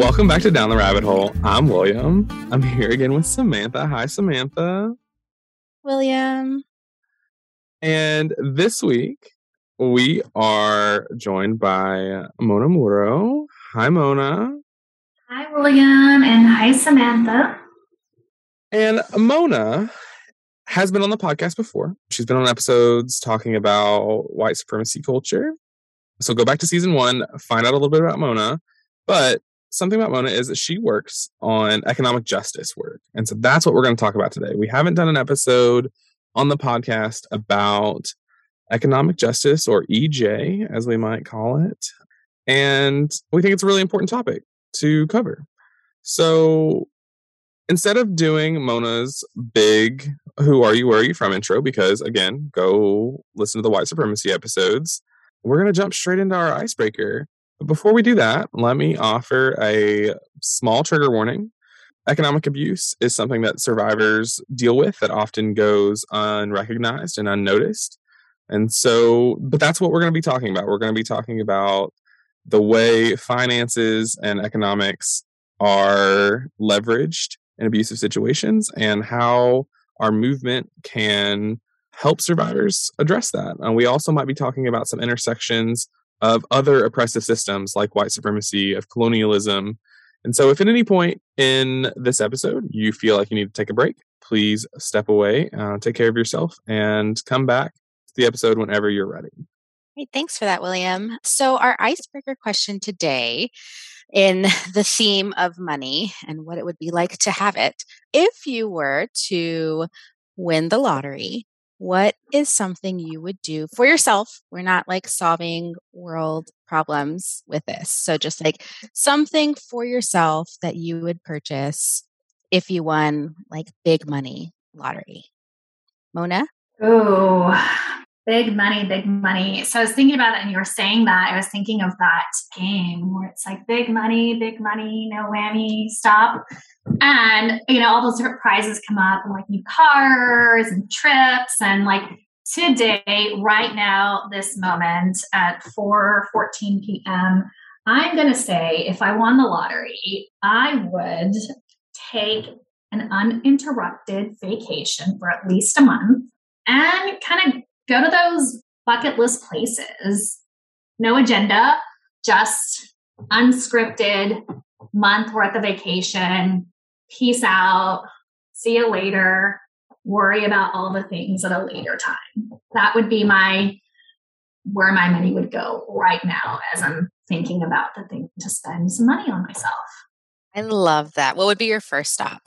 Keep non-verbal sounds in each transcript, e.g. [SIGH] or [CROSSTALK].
Welcome back to Down the Rabbit Hole. I'm William. I'm here again with Samantha. Hi, Samantha. William. And this week we are joined by Mona Muro. Hi, Mona. Hi, William, and hi, Samantha. And Mona has been on the podcast before. She's been on episodes talking about white supremacy culture. So go back to season one, find out a little bit about Mona. But something about Mona is that she works on economic justice work. And so that's what we're going to talk about today. We haven't done an episode on the podcast about economic justice or EJ, as we might call it. And we think it's a really important topic to cover. So instead of doing Mona's big Who Are You, Where Are You From intro, because again, go listen to the white supremacy episodes, we're going to jump straight into our icebreaker. But before we do that, let me offer a small trigger warning. Economic abuse is something that survivors deal with that often goes unrecognized and unnoticed. And so, but that's what we're going to be talking about. We're going to be talking about the way finances and economics are leveraged in abusive situations and how our movement can help survivors address that. And we also might be talking about some intersections of other oppressive systems like white supremacy, of colonialism. And so, if at any point in this episode you feel like you need to take a break, please step away, uh, take care of yourself, and come back to the episode whenever you're ready. Great. Thanks for that, William. So, our icebreaker question today in [LAUGHS] the theme of money and what it would be like to have it. If you were to win the lottery, what is something you would do for yourself? We're not like solving world problems with this. So just like something for yourself that you would purchase if you won like big money lottery. Mona? Oh, big money, big money. So I was thinking about it and you were saying that. I was thinking of that game where it's like big money, big money, no whammy, stop. And, you know, all those different prizes come up and like new cars and trips. And like today, right now, this moment at 4 14 p.m., I'm going to say if I won the lottery, I would take an uninterrupted vacation for at least a month and kind of go to those bucket list places. No agenda, just unscripted month worth of vacation, peace out, see you later, worry about all the things at a later time. That would be my where my money would go right now as I'm thinking about the thing to spend some money on myself. I love that. What would be your first stop?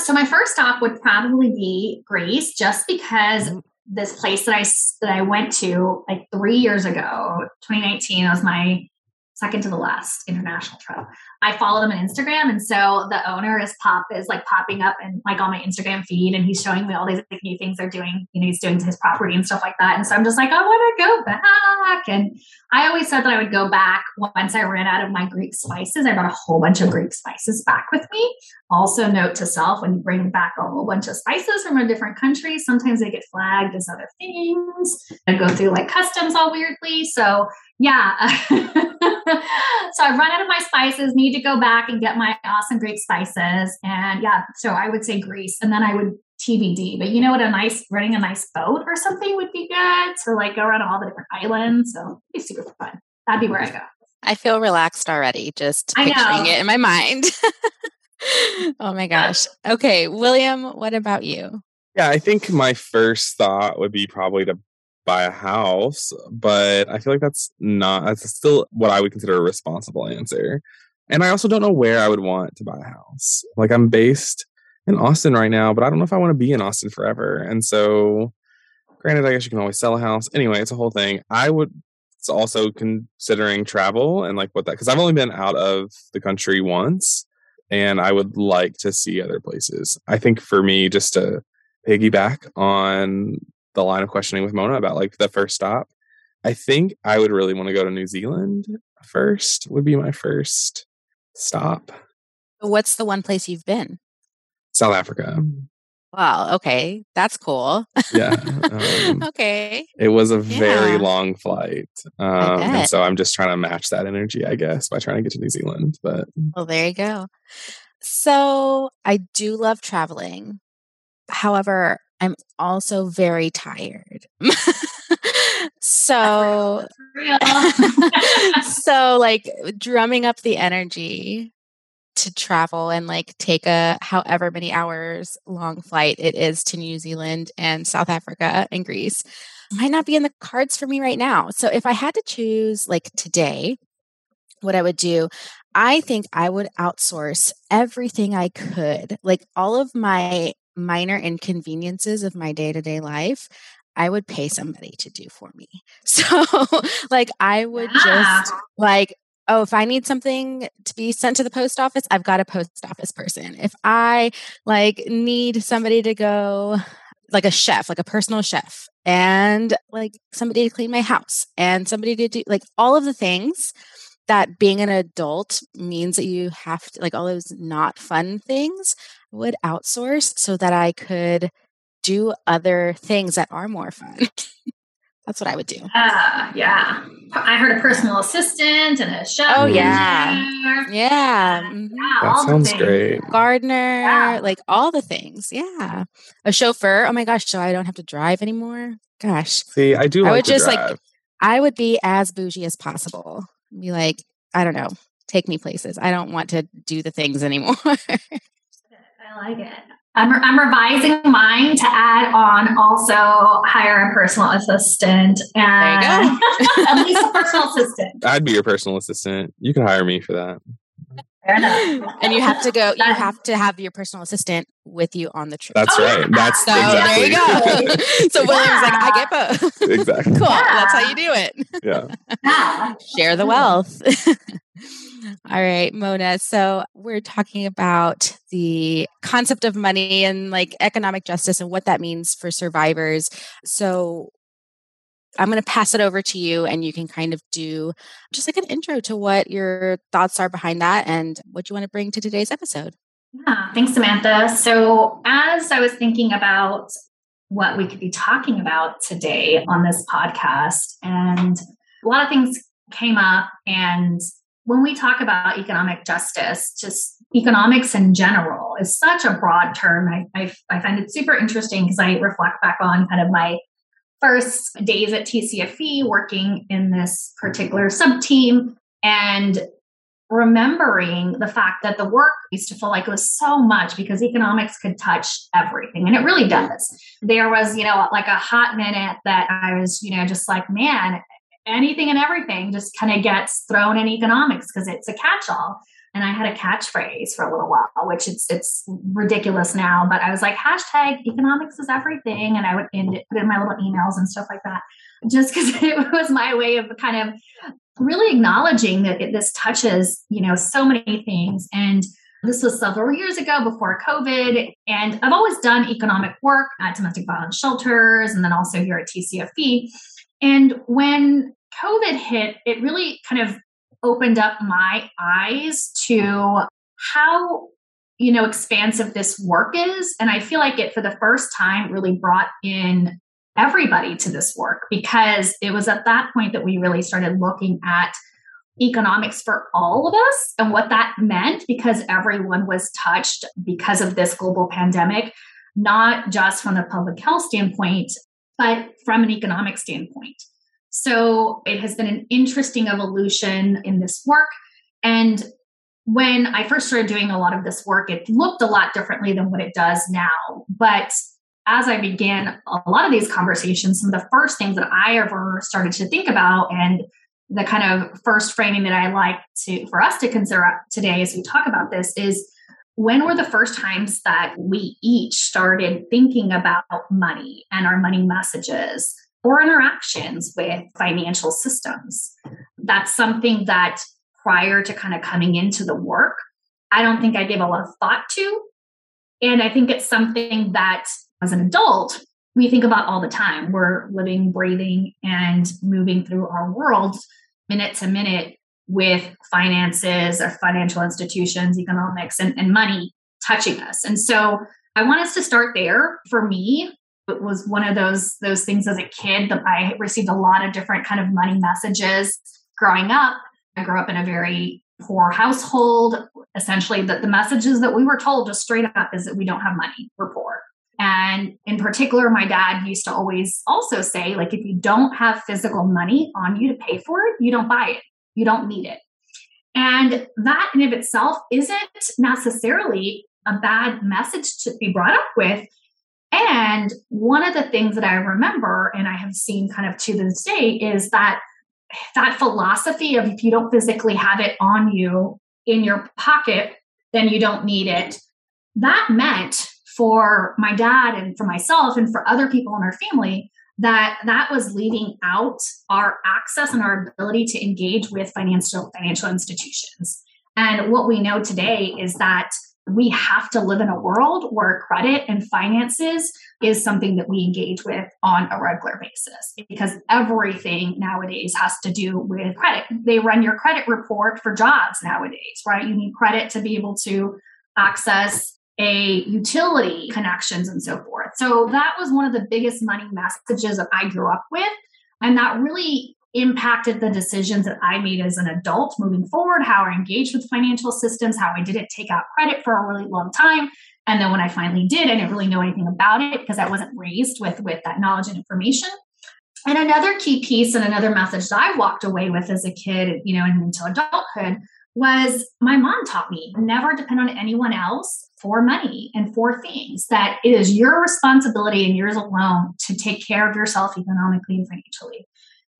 So my first stop would probably be Greece just because mm-hmm. This place that I that I went to like 3 years ago, 2019 That was my second to the last international trip. I follow them on Instagram, and so the owner is pop is like popping up and like on my Instagram feed, and he's showing me all these like, new things they're doing. You know, he's doing to his property and stuff like that. And so I'm just like, I want to go back. And I always said that I would go back once I ran out of my Greek spices. I brought a whole bunch of Greek spices back with me. Also, note to self: when you bring back a whole bunch of spices from a different country, sometimes they get flagged as other things and go through like customs all weirdly. So yeah. [LAUGHS] so I've run out of my spices, need to go back and get my awesome Greek spices. And yeah, so I would say Greece. And then I would TBD. But you know what? A nice running a nice boat or something would be good to like go around all the different islands. So it'd be super fun. That'd be where I go. I feel relaxed already, just picturing it in my mind. [LAUGHS] oh my gosh. Okay, William, what about you? Yeah, I think my first thought would be probably to buy a house, but I feel like that's not that's still what I would consider a responsible answer. And I also don't know where I would want to buy a house. Like I'm based in Austin right now, but I don't know if I want to be in Austin forever. And so granted, I guess you can always sell a house. Anyway, it's a whole thing. I would it's also considering travel and like what that because I've only been out of the country once and I would like to see other places. I think for me, just to piggyback on the line of questioning with Mona about like the first stop. I think I would really want to go to New Zealand first, would be my first stop. What's the one place you've been? South Africa. Wow. Okay. That's cool. Yeah. [LAUGHS] Um, okay. it was a very Yeah. long flight. Um, and so I'm just trying to match that energy, I guess, by trying to get to New Zealand. But Well, there you go. So I do love traveling. However, I'm also very tired. [LAUGHS] [LAUGHS] so [LAUGHS] [LAUGHS] so like drumming up the energy to travel and like take a however many hours long flight it is to New Zealand and South Africa and Greece might not be in the cards for me right now. So if I had to choose like today what I would do, I think I would outsource everything I could. Like all of my minor inconveniences of my day-to-day life, I would pay somebody to do for me. [LAUGHS] So like I would Yeah. just like oh, if I need something to be sent to the post office, I've got a post office person. If I like need somebody to go like a chef, like a personal chef, and like somebody to clean my house and somebody to do like all of the things that being an adult means that you have to like all those not fun things would outsource so that I could do other things that are more fun. [LAUGHS] That's what I would do. Uh, yeah. I heard a personal assistant and a chef. Oh, yeah. there. Yeah. mhm. Yeah, that all sounds great. Gardener, Yeah. like all the things. Yeah. A chauffeur. Oh my gosh. So I don't have to drive anymore. Gosh. See, I do I would to just, like. I would be as bougie as possible. Be like, I don't know, take me places. I don't want to do the things anymore. [LAUGHS] I like it. I'm, I'm revising mine to add on also hire a personal assistant and There you [LAUGHS] at least a personal assistant. I'd be your personal assistant. You can hire me for that. Fair enough. [LAUGHS] and you have to go, you have to have your personal assistant with you on the trip. That's Oh, right. yeah. That's so exactly. there you go. [LAUGHS] so William's like, I get both. [LAUGHS] exactly. cool. That's how you do it. Yeah. Yeah. share the wealth. All right, Mona. So we're talking about the concept of money and like economic justice and what that means for survivors. So I'm going to pass it over to you and you can kind of do just like an intro to what your thoughts are behind that and what you want to bring to today's episode. Yeah, thanks, Samantha. So, as I was thinking about what we could be talking about today on this podcast, and a lot of things came up. And when we talk about economic justice, just economics in general is such a broad term. I, I, I find it super interesting because I reflect back on kind of my first days at TCFV working in this particular sub team and remembering the fact that the work used to feel like it was so much because economics could touch everything and it really does. There was you know like a hot minute that i was you know just like man anything and everything just kind of gets thrown in economics because it's a catch-all and i had a catchphrase for a little while which it's it's ridiculous now but i was like hashtag economics is everything. And i would end it, put in my little emails and stuff like that just because [LAUGHS] it was my way of kind of really acknowledging that it, this touches you know so many things. And this was several years ago before covid. And i've always done economic work at domestic violence shelters and then also here at tcfv and when covid hit it really kind of opened up my eyes to how you know expansive this work is and i feel like it for the first time really brought in everybody to this work because it was at that point that we really started looking at economics for all of us and what that meant because everyone was touched because of this global pandemic, not just from the public health standpoint, but from an economic standpoint. So it has been an interesting evolution in this work. And when I first started doing a lot of this work, it looked a lot differently than what it does now. But as I began a lot of these conversations, some of the first things that I ever started to think about and the kind of first framing that I like to for us to consider today as we talk about this is when were the first times that we each started thinking about money and our money messages or interactions with financial systems? That's something that prior to kind of coming into the work, I don't think I gave a lot of thought to. And I think it's something that as an adult, we think about all the time. We're living, breathing, and moving through our world minute to minute with finances or financial institutions, economics, and, and money touching us. And so I want us to start there. For me, it was one of those those things as a kid that I received a lot of different kind of money messages growing up. I grew up in a very poor household. Essentially, that the messages that we were told just straight up is that we don't have money, we're poor. And in particular, my dad used to always also say, like, if you don't have physical money on you to pay for it, you don't buy it. You don't need it. And that in of itself isn't necessarily a bad message to be brought up with. And one of the things that I remember and I have seen kind of to this day is that that philosophy of if you don't physically have it on you in your pocket, then you don't need it. That meant for my dad and for myself and for other people in our family that that was leaving out our access and our ability to engage with financial financial institutions. And what we know today is that we have to live in a world where credit and finances is something that we engage with on a regular basis because everything nowadays has to do with credit. They run your credit report for jobs nowadays, right? You need credit to be able to access a utility connections and so forth. So that was one of the biggest money messages that I grew up with. And that really impacted the decisions that I made as an adult moving forward, how I engaged with financial systems, how I didn't take out credit for a really long time. And then when I finally did, I didn't really know anything about it because I wasn't raised with, with that knowledge and information. And another key piece and another message that I walked away with as a kid, you know, and into adulthood was my mom taught me never depend on anyone else for money and for things, that it is your responsibility and yours alone to take care of yourself economically and financially.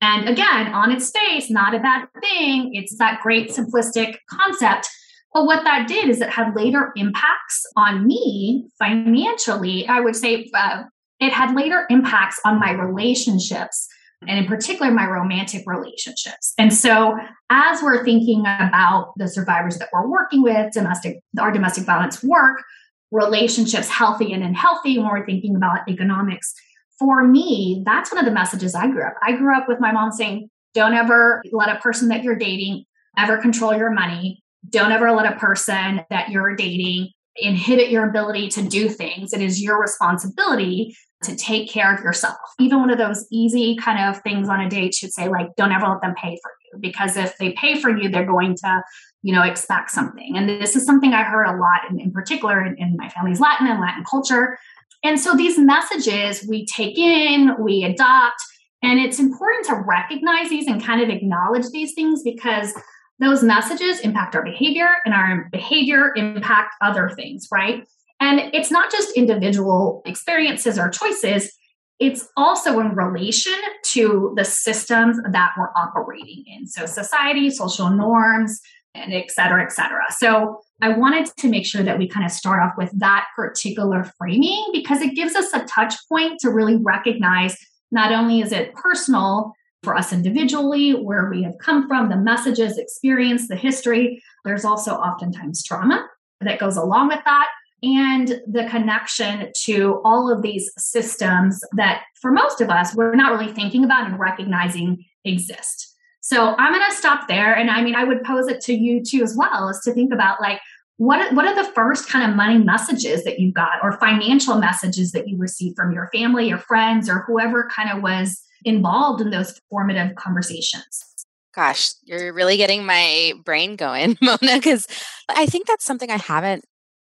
And again, on its face, not a bad thing. It's that great simplistic concept. But what that did is it had later impacts on me financially. I would say uh, it had later impacts on my relationships and in particular my romantic relationships. And so as we're thinking about the survivors that we're working with, domestic our domestic violence work, relationships healthy and unhealthy, when we're thinking about economics, for me, that's one of the messages I grew up. I grew up with my mom saying, don't ever let a person that you're dating ever control your money. Don't ever let a person that you're dating inhibit your ability to do things. It is your responsibility to take care of yourself. Even one of those easy kind of things on a date should say, like, don't ever let them pay for you. Because if they pay for you, they're going to, you know, expect something. And this is something I heard a lot in, in particular in, in my family's Latin and Latin culture. And so these messages we take in, we adopt, and it's important to recognize these and kind of acknowledge these things because those messages impact our behavior and our behavior impact other things, right? And it's not just individual experiences or choices, it's also in relation to the systems that we're operating in. So, society, social norms, and et cetera, et cetera. So, I wanted to make sure that we kind of start off with that particular framing because it gives us a touch point to really recognize not only is it personal for us individually, where we have come from, the messages, experience, the history, there's also oftentimes trauma that goes along with that and the connection to all of these systems that for most of us we're not really thinking about and recognizing exist so i'm going to stop there. And i mean i would pose it to you too as well is to think about like what, what are the first kind of money messages that you got or financial messages that you received from your family or friends or whoever kind of was involved in those formative conversations? Gosh, you're really getting my brain going, [LAUGHS] Mona, because I think that's something I haven't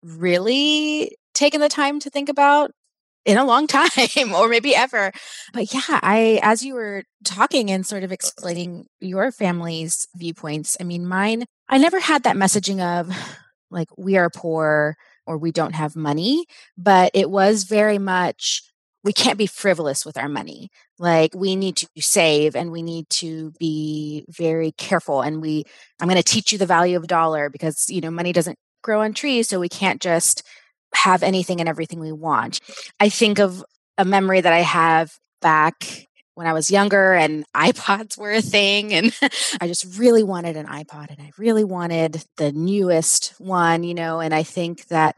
really taken the time to think about in a long [LAUGHS] time or maybe ever. But yeah, I, as you were talking and sort of explaining your family's viewpoints, I mean, mine, I never had that messaging of [SIGHS] like, we are poor or we don't have money, but it was very much, we can't be frivolous with our money. Like we need to save and we need to be very careful. And we, I'm going to teach you the value of a dollar because, you know, money doesn't grow on trees, so we can't just have anything and everything we want. I think of a memory that I have back when I was younger and [LAUGHS] iPods were a thing and [LAUGHS] I just really wanted an iPod and I really wanted the newest one, you know, and I think that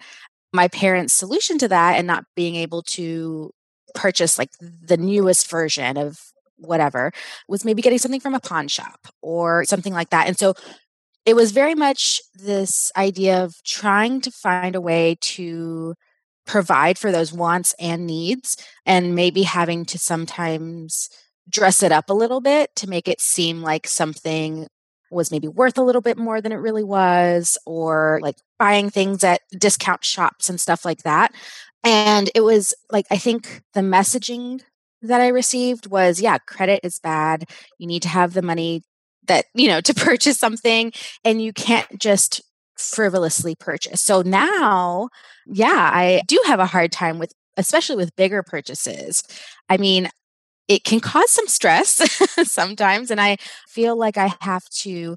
my parents' solution to that and not being able to purchase like the newest version of whatever was maybe getting something from a pawn shop or something like that. And so it was very much this idea of trying to find a way to provide for those wants and needs and maybe having to sometimes dress it up a little bit to make it seem like something was maybe worth a little bit more than it really was or like buying things at discount shops and stuff like that. And it was like i think the messaging that i received was yeah credit is bad. You need to have the money that you know to [LAUGHS] purchase something and you can't just frivolously purchase so now yeah i do have a hard time with especially with bigger purchases i mean it can cause some stress [LAUGHS] sometimes. And I feel like I have to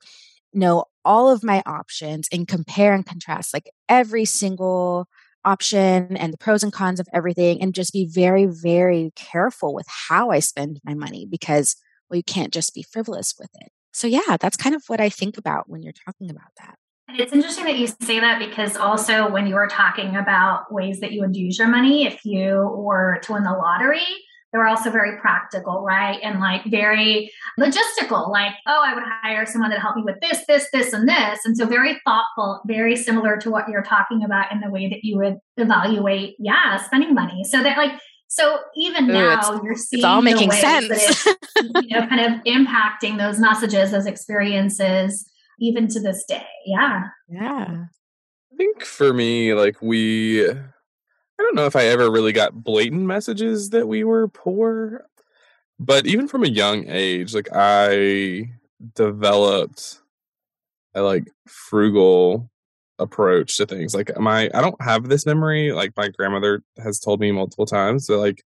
know all of my options and compare and contrast like every single option and the pros and cons of everything and just be very, very careful with how I spend my money because, well, you can't just be frivolous with it. So, yeah, that's kind of what I think about when you're talking about that. And it's interesting that you say that because also when you were talking about ways that you would use your money if you were to win the lottery, they were also very practical, right? And like very logistical, like, oh, I would hire someone to help me with this, this, this, and this. And so very thoughtful, very similar to what you're talking about in the way that you would evaluate, yeah, spending money. So that like, so even Ooh, now you're seeing it's all making sense. you know, kind of impacting those messages, those experiences, even to this day. Yeah. Yeah. I think for me, like we I don't know if I ever really got blatant messages that we were poor, but even from a young age, like I developed a like frugal approach to things. Like my I don't have this memory, like my grandmother has told me multiple times. So like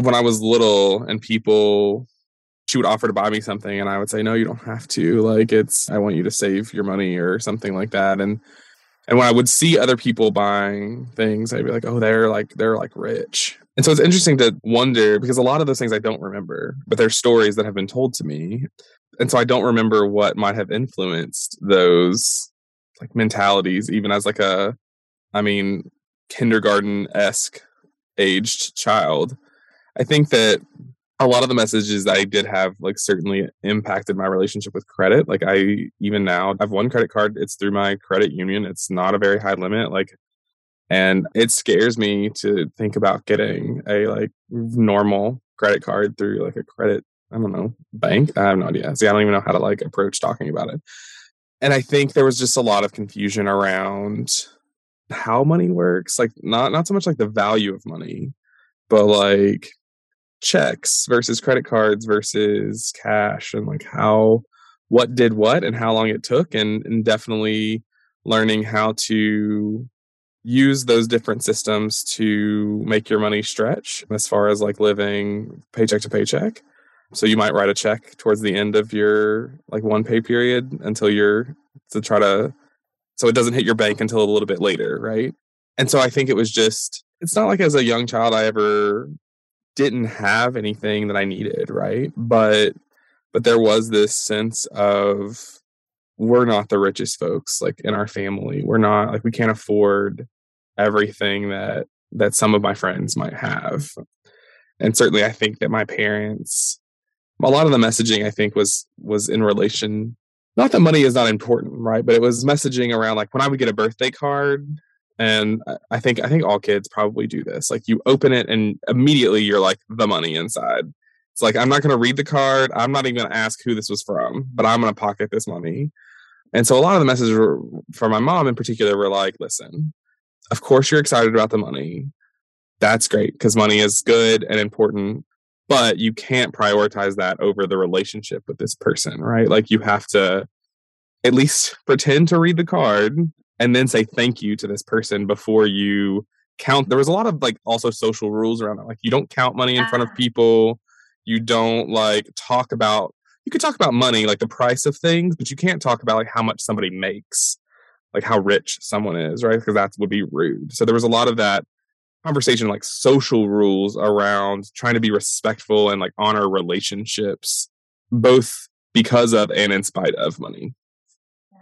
when I was little and people she would offer to buy me something and I would say, No, you don't have to. Like it's I want you to save your money or something like that. And and when I would see other people buying things, I'd be like, oh, they're like they're like rich. And so it's interesting to wonder because a lot of those things I don't remember, but they're stories that have been told to me. And so I don't remember what might have influenced those like mentalities, even as like a, I mean, kindergarten esque aged child. I think that a lot of the messages I did have like certainly impacted my relationship with credit. Like I even now I've one credit card. It's through my credit union. It's not a very high limit. Like and it scares me to think about getting a like normal credit card through like a credit, I don't know, bank. I have no idea. See, I don't even know how to like approach talking about it. And I think there was just a lot of confusion around how money works. Like not not so much like the value of money, but like checks versus credit cards versus cash and like how what did what and how long it took and, and definitely learning how to use those different systems to make your money stretch as far as like living paycheck to paycheck so you might write a check towards the end of your like one pay period until you're to try to so it doesn't hit your bank until a little bit later right and so i think it was just it's not like as a young child i ever didn't have anything that I needed, right? But but there was this sense of we're not the richest folks like in our family. We're not like we can't afford everything that that some of my friends might have. And certainly I think that my parents a lot of the messaging I think was was in relation not that money is not important, right? But it was messaging around like when I would get a birthday card and i think i think all kids probably do this. Like you open it and immediately you're like the money inside. It's like i'm not going to read the card. I'm not even going to ask who this was from but i'm going to pocket this money. And so a lot of the messages were, from my mom in particular were like listen of course you're excited about the money. That's great because money is good and important but you can't prioritize that over the relationship with this person right? Like you have to at least pretend to read the card and then say thank you to this person before you count. There was a lot of like also social rules around it like you don't count money in front of ah. people. You don't like talk about you could talk about money like the price of things but you can't talk about like how much somebody makes like how rich someone is right? Because that would be rude. So there was a lot of that conversation like social rules around trying to be respectful and like honor relationships both because of and in spite of money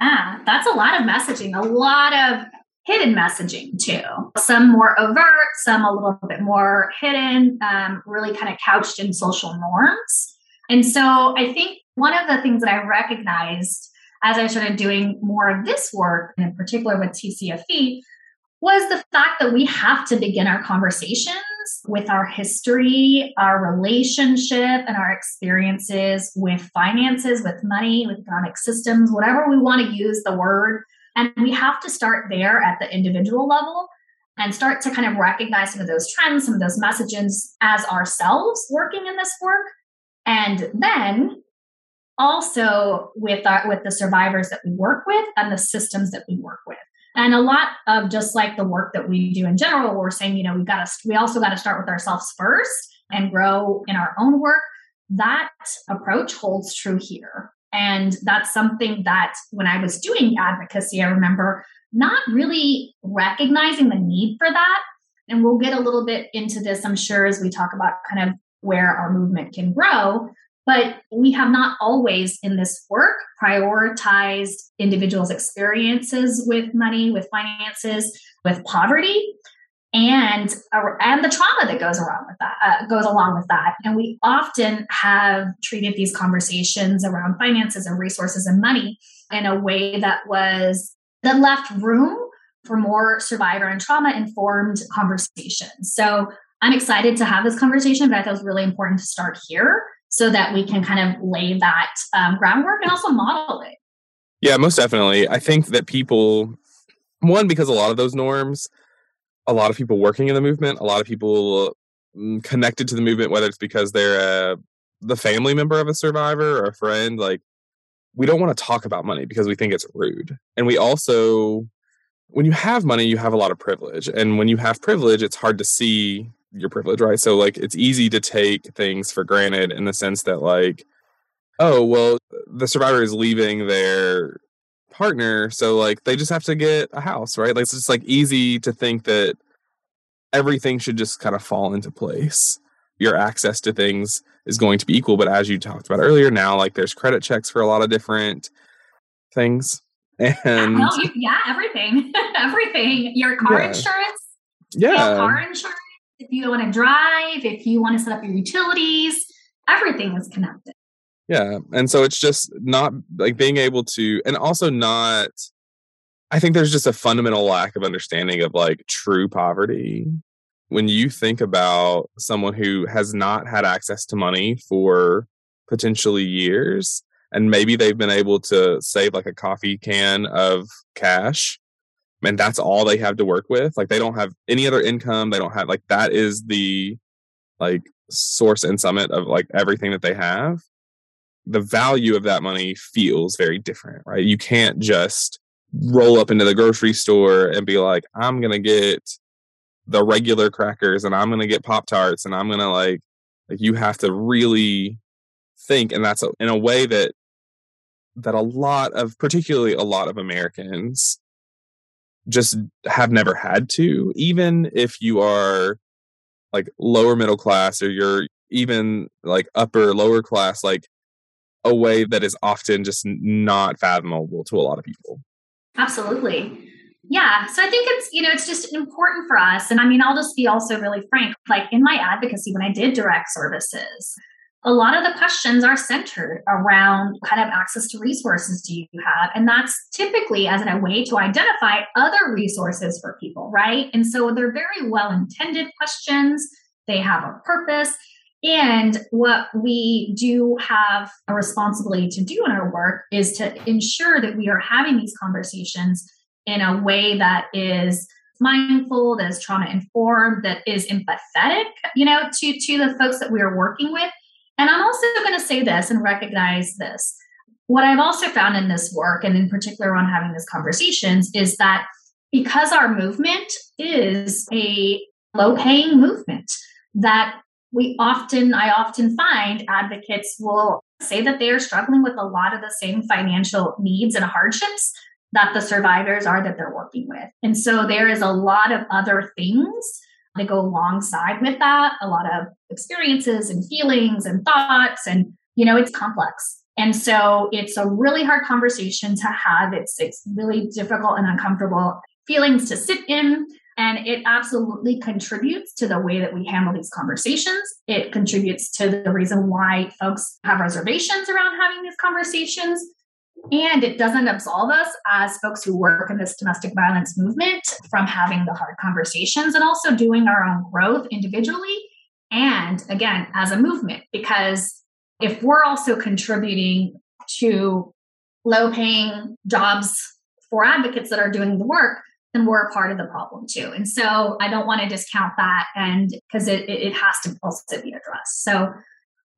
yeah, that's a lot of messaging, a lot of hidden messaging too. Some more overt, some a little bit more hidden, um, really kind of couched in social norms. And so I think one of the things that I recognized as I started doing more of this work, and in particular with TCFV, was the fact that we have to begin our conversations with our history, our relationship, and our experiences with finances, with money, with economic systems, whatever we want to use the word. And we have to start there at the individual level and start to kind of recognize some of those trends, some of those messages as ourselves working in this work. And then also with our with the survivors that we work with and the systems that we work with. And a lot of just like the work that we do in general, we're saying, you know, we got to, we also got to start with ourselves first and grow in our own work. That approach holds true here. And that's something that when I was doing advocacy, I remember not really recognizing the need for that. And we'll get a little bit into this, I'm sure, as we talk about kind of where our movement can grow. But we have not always in this work prioritized individuals' experiences with money, with finances, with poverty, and and the trauma that goes around with that uh, goes along with that. And we often have treated these conversations around finances and resources and money in a way that was that left room for more survivor and trauma informed conversations. So I'm excited to have this conversation, but I thought it was really important to start here so that we can kind of lay that um, groundwork and also model it. Yeah, most definitely. I think that people, one, because a lot of those norms, a lot of people working in the movement, a lot of people mm, connected to the movement, whether it's because they're a, the family member of a survivor or a friend, like we don't want to talk about money because we think it's rude. And we also, when you have money, you have a lot of privilege. And when you have privilege, it's hard to see your privilege, right? So like it's easy to take things for granted in the sense that like, oh well, the survivor is leaving their partner, so like they just have to get a house, right? Like it's just like easy to think that everything should just kind of fall into place. Your access to things is going to be equal, but as you talked about earlier, now like there's credit checks for a lot of different things. And well, yeah, everything, [LAUGHS] everything. Your car Yeah. insurance, yeah, car insurance. If you want to drive, if you want to set up your utilities, everything is connected. Yeah. And so it's just not like being able to, and also not, I think there's just a fundamental lack of understanding of like true poverty. When you think about someone who has not had access to money for potentially years, and maybe they've been able to save like a coffee can of cash, and that's all they have to work with. Like they don't have any other income. They don't have like that is the like source and summit of like everything that they have the value of that money feels very different, right? You can't just roll up into the grocery store and be like, I'm to get the regular crackers and I'm to get Pop Tarts and I'm to like, like, you have to really think. And that's a, in a way that, that a lot of, particularly a lot of Americans just have never had to, even if you are like lower middle class or you're even like upper lower class, like a way that is often just not fathomable to a lot of people. Absolutely. Yeah. So I think it's, you know, it's just important for us. And I mean, I'll just be also really frank. Like in my advocacy, when I did direct services, a lot of the questions are centered around kind of access to resources do you have? And that's typically as a way to identify other resources for people, right? And so they're very well intended questions, they have a purpose. And what we do have a responsibility to do in our work is to ensure that we are having these conversations in a way that is mindful, that is trauma informed, that is empathetic, you know, to to the folks that we are working with. And I'm also going to say this and recognize this. What I've also found in this work, and in particular on having these conversations, is that because our movement is a low paying movement, that we often, I often find advocates will say that they are struggling with a lot of the same financial needs and hardships that the survivors are that they're working with. And so there is a lot of other things that go alongside with that, a lot of experiences and feelings and thoughts. And, you know, it's complex. And so it's a really hard conversation to have. It's, it's really difficult and uncomfortable feelings to sit in. And it absolutely contributes to the way that we handle these conversations. It contributes to the reason why folks have reservations around having these conversations. And it doesn't absolve us as folks who work in this domestic violence movement from having the hard conversations and also doing our own growth individually and again as a movement. Because if we're also contributing to low paying jobs for advocates that are doing the work, then we're a part of the problem too. And so I don't want to discount that and because it, it has to also be addressed. So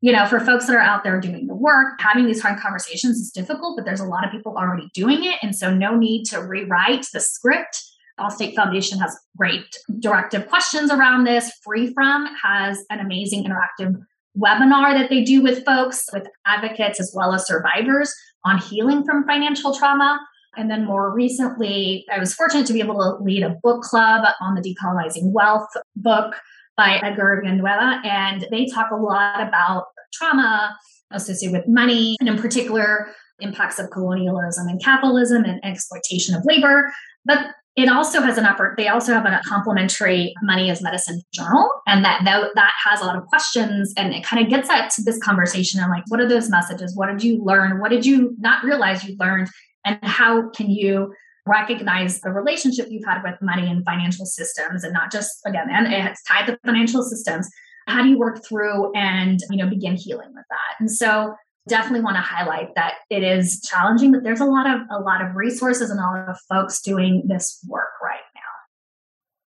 you know, for folks that are out there doing the work, having these hard conversations is difficult, but there's a lot of people already doing it. And so, no need to rewrite the script. Allstate Foundation has great directive questions around this. FreeFrom has an amazing interactive webinar that they do with folks, with advocates, as well as survivors on healing from financial trauma. And then more recently, I was fortunate to be able to lead a book club on the Decolonizing Wealth book by Edgar Villanueva. And they talk a lot about trauma associated with money, and in particular, impacts of colonialism and capitalism and exploitation of labor. But it also has an upper, They also have a complimentary money as medicine journal, and that, that has a lot of questions, and it kind of gets at this conversation of like, what are those messages? What did you learn? What did you not realize you learned? And how can you recognize the relationship you've had with money and financial systems, and not just again, and it's tied to financial systems, how do you work through and you know begin healing with that and so definitely want to highlight that it is challenging but there's a lot of a lot of resources and a lot of folks doing this work right now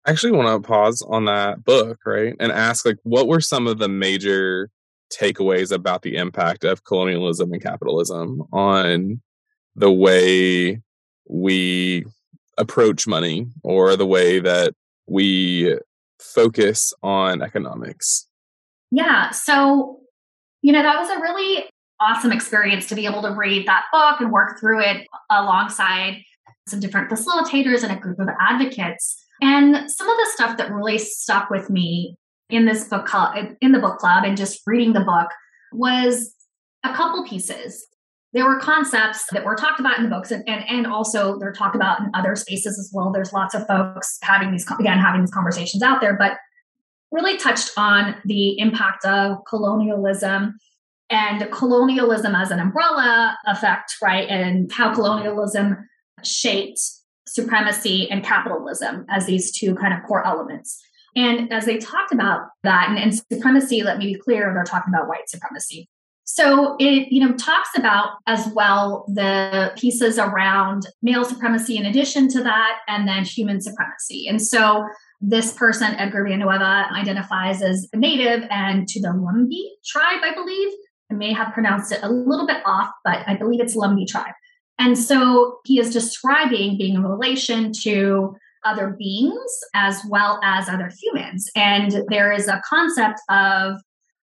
I actually want to pause on that book right and ask like what were some of the major takeaways about the impact of colonialism and capitalism on the way we approach money or the way that we focus on economics? Yeah. So, you know, that was a really awesome experience to be able to read that book and work through it alongside some different facilitators and a group of advocates. And some of the stuff that really stuck with me in this book in the book club and just reading the book was a couple pieces there were concepts that were talked about in the books and, and, and also they're talked about in other spaces as well there's lots of folks having these again having these conversations out there but really touched on the impact of colonialism and colonialism as an umbrella effect right and how colonialism shaped supremacy and capitalism as these two kind of core elements and as they talked about that and, and supremacy let me be clear they're talking about white supremacy so it, you know, talks about as well the pieces around male supremacy in addition to that, and then human supremacy. And so this person, Edgar Villanueva, identifies as a native and to the Lumbee tribe, I believe. I may have pronounced it a little bit off, but I believe it's Lumbee tribe. And so he is describing being in relation to other beings as well as other humans. And there is a concept of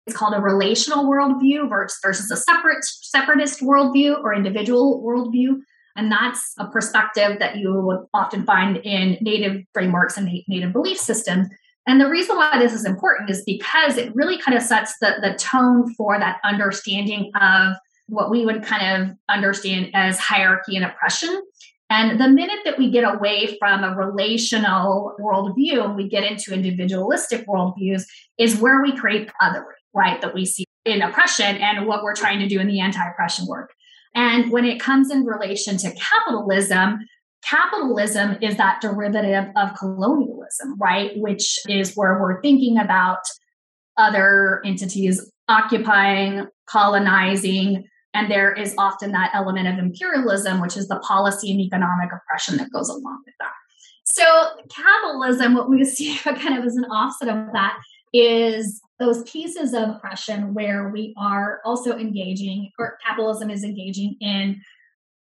it's called a relational worldview versus a separate separatist worldview or individual worldview. And that's a perspective that you would often find in native frameworks and native belief systems. And the reason why this is important is because it really kind of sets the, the tone for that understanding of what we would kind of understand as hierarchy and oppression. And the minute that we get away from a relational worldview and we get into individualistic worldviews is where we create othering right, that we see in oppression and what we're trying to do in the anti oppression work. And when it comes in relation to capitalism, capitalism is that derivative of colonialism, right? Which is where we're thinking about other entities occupying, colonizing, and there is often that element of imperialism, which is the policy and economic oppression that goes along with that. So, capitalism, what we see [LAUGHS] kind of as an offset of that, is those pieces of oppression where we are also engaging, or capitalism is engaging in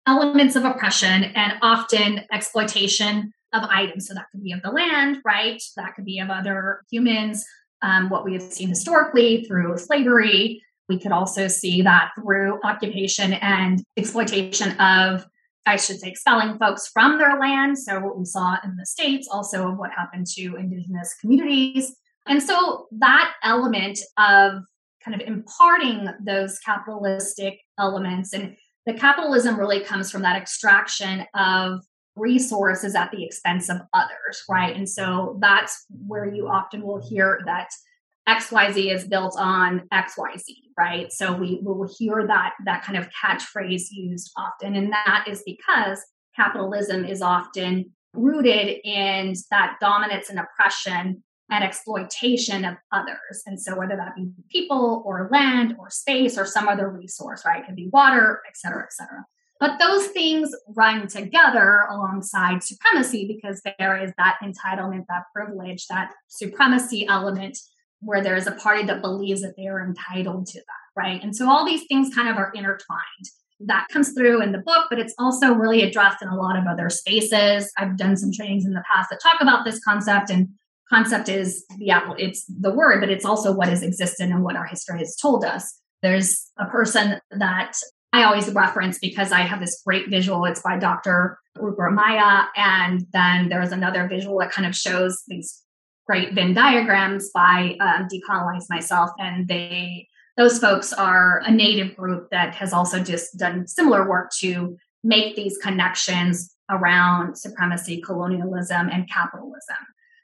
elements of oppression and often exploitation of items. So that could be of the land, right? That could be of other humans. Um, what we have seen historically through slavery. We could also see that through occupation and exploitation of, I should say, expelling folks from their land. So, what we saw in the States, also of what happened to indigenous communities and so that element of kind of imparting those capitalistic elements and the capitalism really comes from that extraction of resources at the expense of others, right? And so that's where you often will hear that XYZ is built on XYZ, right? So we will hear that that kind of catchphrase used often. And that is because capitalism is often rooted in that dominance and oppression and exploitation of others. And so whether that be people or land or space or some other resource, right? It could be water, et cetera, et cetera. But those things run together alongside supremacy because there is that entitlement, that privilege, that supremacy element where there is a party that believes that they are entitled to that, right? And so all these things kind of are intertwined. That comes through in the book, but it's also really addressed in a lot of other spaces. I've done some trainings in the past that talk about this concept, and concept is the it's the word, but it's also what has existed and what our history has told us. There's a person that I always reference because I have this great visual. It's by Dr. Rupa Marya. And then there's another visual that kind of shows these great Venn diagrams by um, Decolonize Myself. And they, those folks are a native group that has also just done similar work to make these connections around supremacy, colonialism, and capitalism.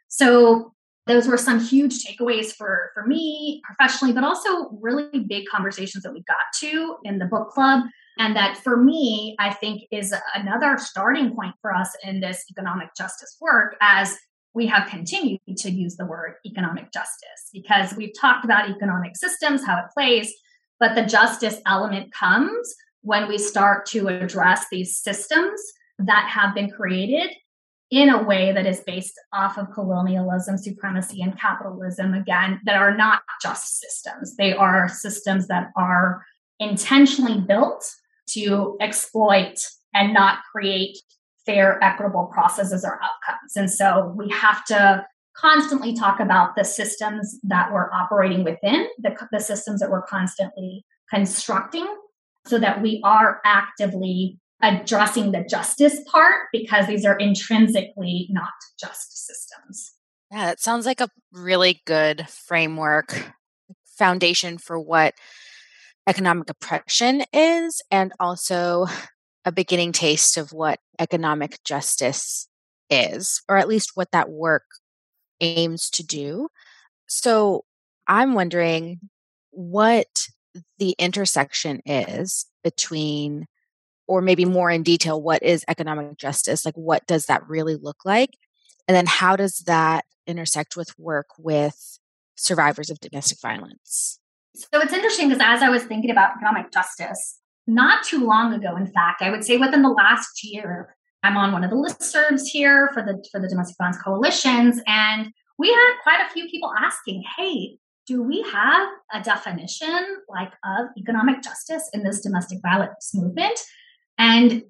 So those were some huge takeaways for for me professionally but also really big conversations that we got to in the book club. And that for me i think is another starting point for us in this economic justice work as we have continued to use the word economic justice because we've talked about economic systems, how it plays, but the justice element comes when we start to address these systems that have been created in a way that is based off of colonialism, supremacy, and capitalism, again, that are not just systems. They are systems that are intentionally built to exploit and not create fair, equitable processes or outcomes. And so we have to constantly talk about the systems that we're operating within, the, the systems that we're constantly constructing, so that we are actively addressing the justice part because these are intrinsically not just systems. Yeah, it sounds like a really good framework, foundation for what economic oppression is, and also a beginning taste of what economic justice is, or at least what that work aims to do. So I'm wondering what the intersection is between, or maybe more in detail, what is economic justice? Like, what does that really look like? And then how does that intersect with work with survivors of domestic violence? So it's interesting because as I was thinking about economic justice, not too long ago, in fact, I would say within the last year, I'm on one of the listservs here for the for the domestic violence coalitions, and we had quite a few people asking, "Hey, do we have a definition like of economic justice in this domestic violence movement?" And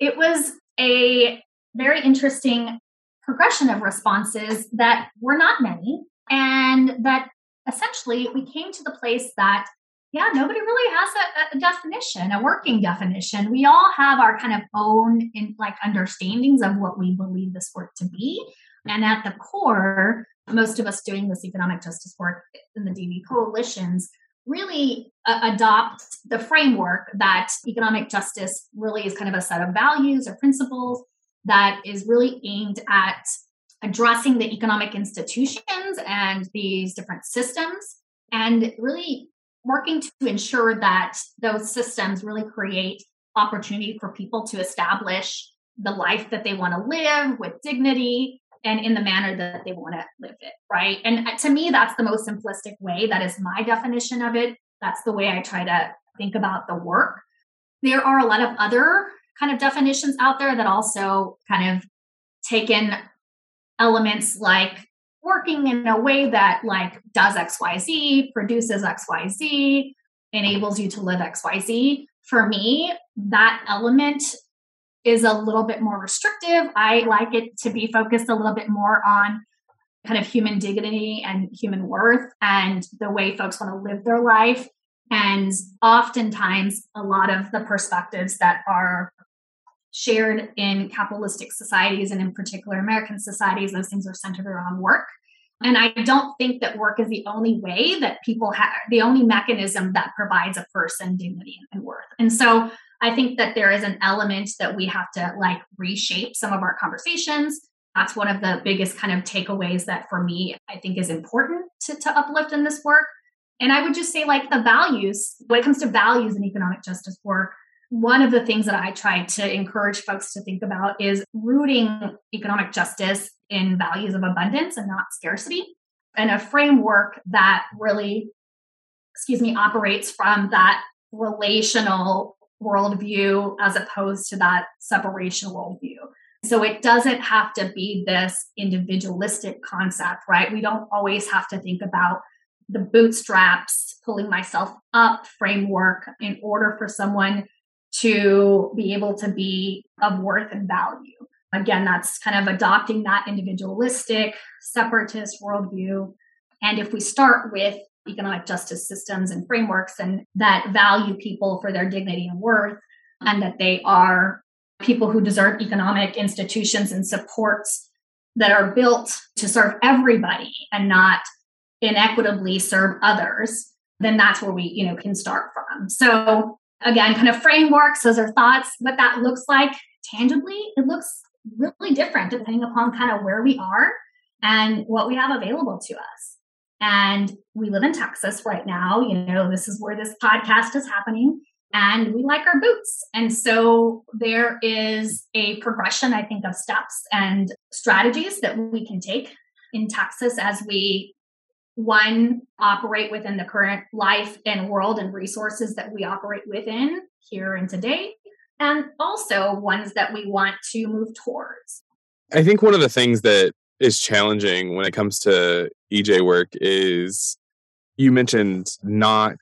it was a very interesting progression of responses that were not many, and that essentially we came to the place that yeah, nobody really has a, a, definition, a working definition. We all have our kind of own in, like understandings of what we believe this work to be. And at the core, most of us doing this economic justice work in the DV coalitions really uh, adopt the framework that economic justice really is kind of a set of values or principles that is really aimed at addressing the economic institutions and these different systems and really working to ensure that those systems really create opportunity for people to establish the life that they want to live with dignity and in the manner that they want to live it, right? And uh, to me, that's the most simplistic way. That is my definition of it. That's the way I try to think about the work. There are a lot of other kind of definitions out there that also kind of take in elements like working in a way that like does xyz produces xyz enables you to live xyz for me that element is a little bit more restrictive i like it to be focused a little bit more on kind of human dignity and human worth and the way folks want to live their life and oftentimes a lot of the perspectives that are shared in capitalistic societies and in particular American societies, those things are centered around work. And I don't think that work is the only way that people have, the only mechanism that provides a person dignity and worth. And so I think that there is an element that we have to like reshape some of our conversations that's one of the biggest kind of takeaways that for me I think is important to, to uplift in this work. And I would just say, like the values, when it comes to values in economic justice work, one of the things that I try to encourage folks to think about is rooting economic justice in values of abundance and not scarcity, and a framework that really, excuse me, operates from that relational worldview as opposed to that separation worldview. So it doesn't have to be this individualistic concept, right? We don't always have to think about the bootstraps, pulling myself up framework in order for someone to be able to be of worth and value. Again, that's kind of adopting that individualistic, separatist worldview. And if we start with economic justice systems and frameworks and that value people for their dignity and worth, and that they are people who deserve economic institutions and supports that are built to serve everybody and not inequitably serve others, then that's where we, you know, can start from. So again, kind of frameworks, those are thoughts. What that looks like tangibly, it looks really different depending upon kind of where we are and what we have available to us. And we live in Texas right now. You know, this is where this podcast is happening and we like our boots. And so there is a progression, I think, of steps and strategies that we can take in Texas as we one operate within the current life and world and resources that we operate within here and today and also ones that we want to move towards i think one of the things that is challenging when it comes to ej work is you mentioned not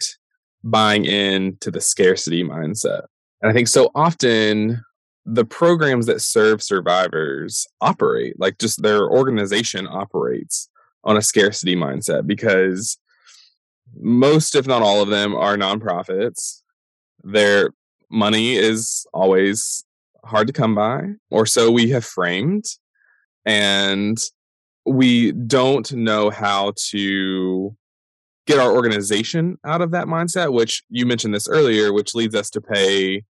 buying into the scarcity mindset and i think so often the programs that serve survivors operate like just their organization operates on a scarcity mindset because most, if not all of them, are nonprofits. Their money is always hard to come by, or so we have framed. And we don't know how to get our organization out of that mindset, which you mentioned this earlier, which leads us to pay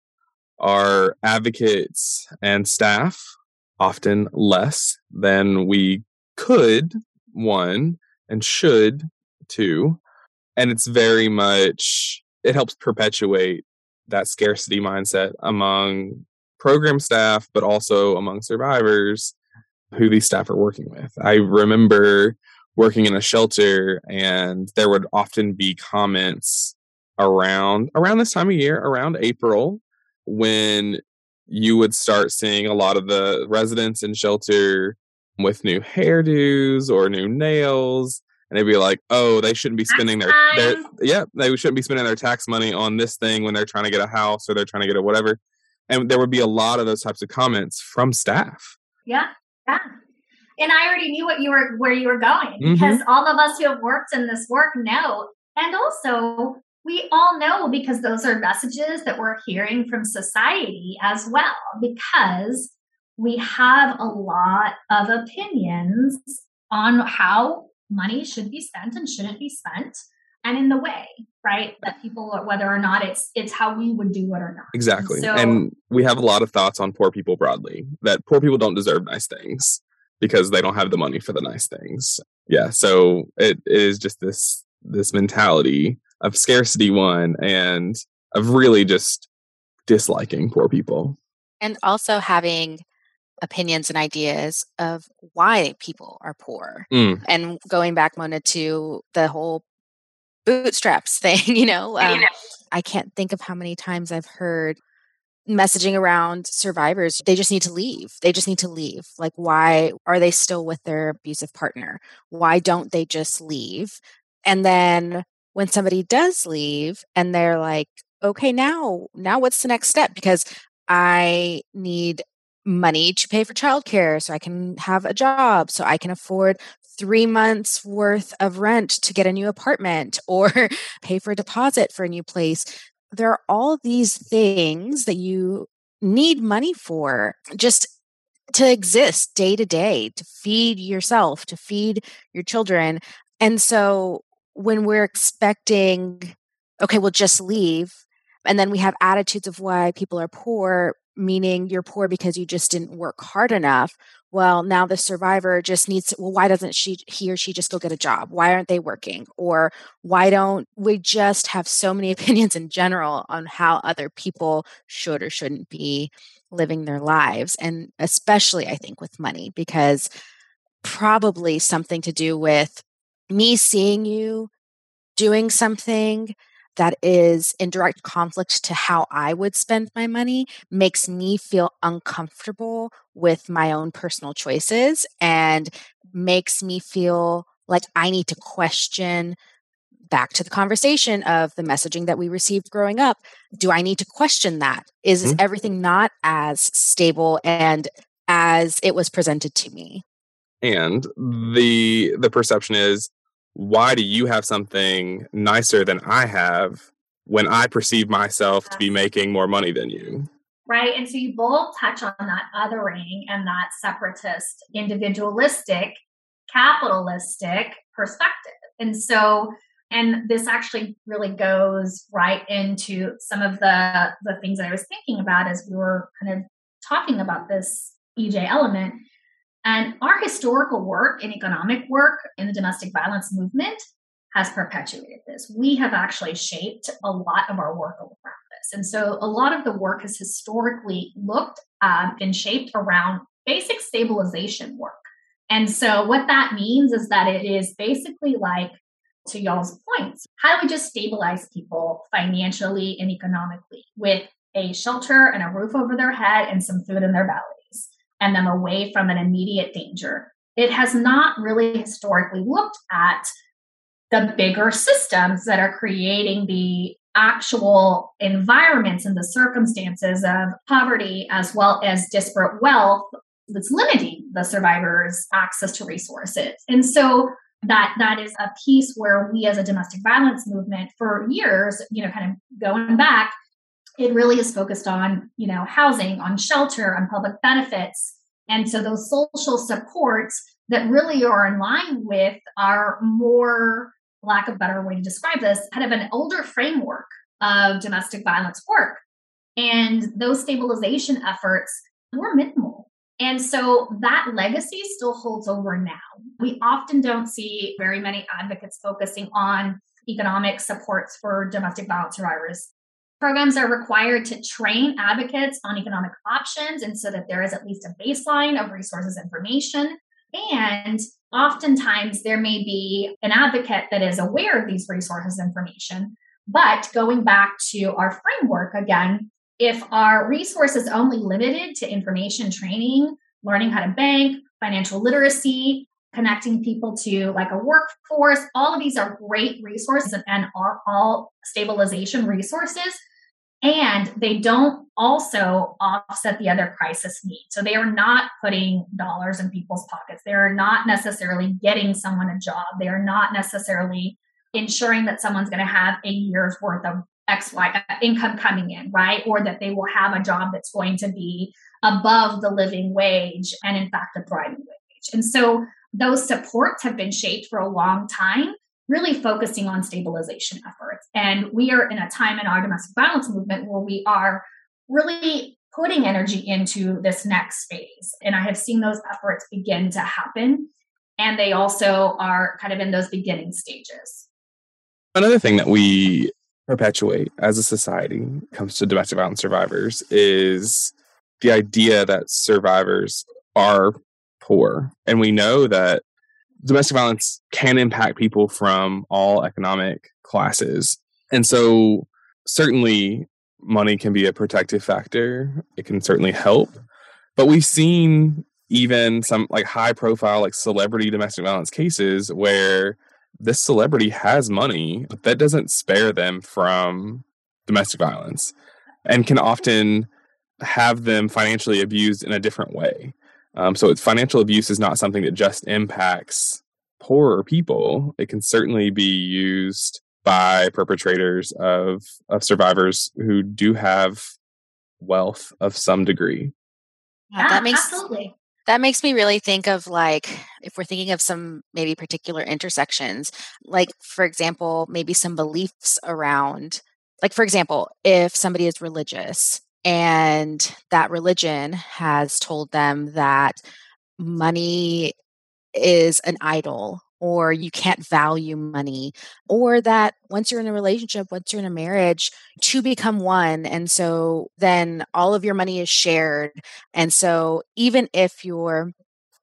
our advocates and staff often less than we could one and should two and it's very much it helps perpetuate that scarcity mindset among program staff but also among survivors who these staff are working with i remember working in a shelter and there would often be comments around around this time of year around april when you would start seeing a lot of the residents in shelter with new hairdos or new nails and they'd be like, "Oh, they shouldn't be spending their, their yeah, they shouldn't be spending their tax money on this thing when they're trying to get a house or they're trying to get a whatever." And there would be a lot of those types of comments from staff. Yeah, yeah. And I already knew what you were where you were going because mm-hmm. all of us who have worked in this work know, and also we all know because those are messages that we're hearing from society as well. Because we have a lot of opinions on how money should be spent and shouldn't be spent and in the way right? That people whether or not it's it's how we would do it or not. Exactly. So, and we have a lot of thoughts on poor people broadly that poor people don't deserve nice things because they don't have the money for the nice things. Yeah so it, it is just this this mentality of scarcity one and of really just disliking poor people. And also having opinions and ideas of why people are poor. Mm. And going back, Mona, to the whole bootstraps [LAUGHS] thing, you know, um, I can't think of how many times I've heard messaging around survivors they just need to leave they just need to leave like why are they still with their abusive partner? Why don't they just leave? And then when somebody does leave and they're like okay now now what's the next step? Because i need money to pay for childcare so I can have a job, so I can afford three months worth of rent to get a new apartment [LAUGHS] or pay for a deposit for a new place. There are all these things that you need money for just to exist day to day, to feed yourself, to feed your children. And so when we're expecting, okay, we'll just leave, and then we have attitudes of why people are poor meaning you're poor because you just didn't work hard enough well, now the survivor just needs to, well, why doesn't she, he or she just go get a job? Why aren't they working? Or why don't we just have so many [LAUGHS] opinions in general on how other people should or shouldn't be living their lives? And especially, I think, with money, because probably something to do with me seeing you doing something that is in direct conflict to how I would spend my money makes me feel uncomfortable with my own personal choices and makes me feel like I need to question back to the conversation of the messaging that we received growing up. Do I need to question that? Is mm-hmm. everything not as stable and as it was presented to me? And the the perception is why do you have something nicer than I have when I perceive myself to be making more money than you? Right. And so you both touch on that othering and that separatist, individualistic, capitalistic perspective. And so, and this actually really goes right into some of the the things that I was thinking about as we were kind of talking about this EJ element and our historical work and economic work in the domestic violence movement has perpetuated this. We have actually shaped a lot of our work around this. And so a lot of the work has historically looked um, and shaped around basic stabilization work. And so what that means is that it is basically like, to y'all's points, how do we just stabilize people financially and economically with a shelter and a roof over their head and some food in their belly? And them away from an immediate danger. It has not really historically looked at the bigger systems that are creating the actual environments and the circumstances of poverty as well as disparate wealth that's limiting the survivors access to resources and so that that is a piece where we as a domestic violence movement for years you know kind of going back it really is focused on you know housing on shelter on public benefits. And so those social supports that really are in line with our more lack of better way to describe this kind of an older framework of domestic violence work. And those stabilization efforts were minimal. And so that legacy still holds over now. We often don't see very many advocates focusing on economic supports for domestic violence survivors Programs are required to train advocates on economic options and so that there is at least a baseline of resources information. And oftentimes there may be an advocate that is aware of these resources information. But going back to our framework again, if our resources only limited to information training, learning how to bank, financial literacy, connecting people to like a workforce, all of these are great resources and are all stabilization resources and they don't also offset the other crisis needs. So they are not putting dollars in people's pockets. They are not necessarily getting someone a job. They are not necessarily ensuring that someone's going to have a year's worth of XY uh, income coming in, right? Or that they will have a job that's going to be above the living wage and, in fact, a thriving wage. And so those supports have been shaped for a long time really focusing on stabilization efforts. And we are in a time in our domestic violence movement where we are really putting energy into this next phase. And I have seen those efforts begin to happen. And they also are kind of in those beginning stages. Another thing that we perpetuate as a society comes to domestic violence survivors is the idea that survivors are poor. And we know that domestic violence can impact people from all economic classes. And so, certainly, money can be a protective factor. It can certainly help. But we've seen even some like high profile, like celebrity domestic violence cases where this celebrity has money, but that doesn't spare them from domestic violence and can often have them financially abused in a different way. Um, so financial abuse is not something that just impacts poorer people. It can certainly be used by perpetrators of of survivors who do have wealth of some degree. Yeah, that makes absolutely. That makes me really think of like if we're thinking of some maybe particular intersections, like for example, maybe some beliefs around like for example, if somebody is religious and that religion has told them that money is an idol or you can't value money, or that once you're in a relationship, once you're in a marriage, to become one. And so then all of your money is shared. And so even if you're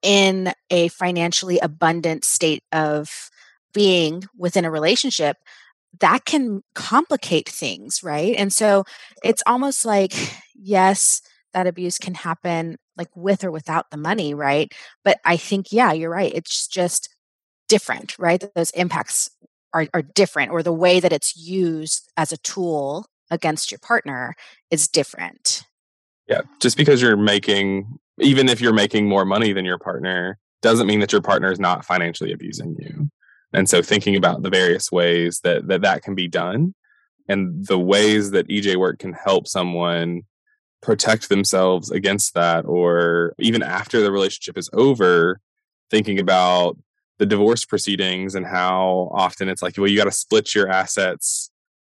in a financially abundant state of being within a relationship, that can complicate things, right? And so it's almost like, yes, that abuse can happen like with or without the money, right? But I think, yeah, you're right. It's just different, right? Those impacts are, are different, or the way that it's used as a tool against your partner is different. Yeah. Just because you're making, even if you're making more money than your partner, doesn't mean that your partner is not financially abusing you. And so thinking about the various ways that that, that can be done and the ways that EJ work can help someone protect themselves against that or even after the relationship is over thinking about the divorce proceedings and how often it's like, well, you got to split your assets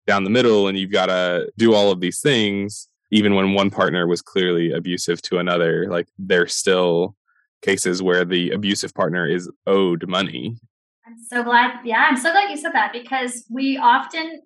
down the middle and you've got to do all of these things. Even when one partner was clearly abusive to another, like there's still cases where the abusive partner is owed money. So glad. Yeah, I'm so glad you said that because we often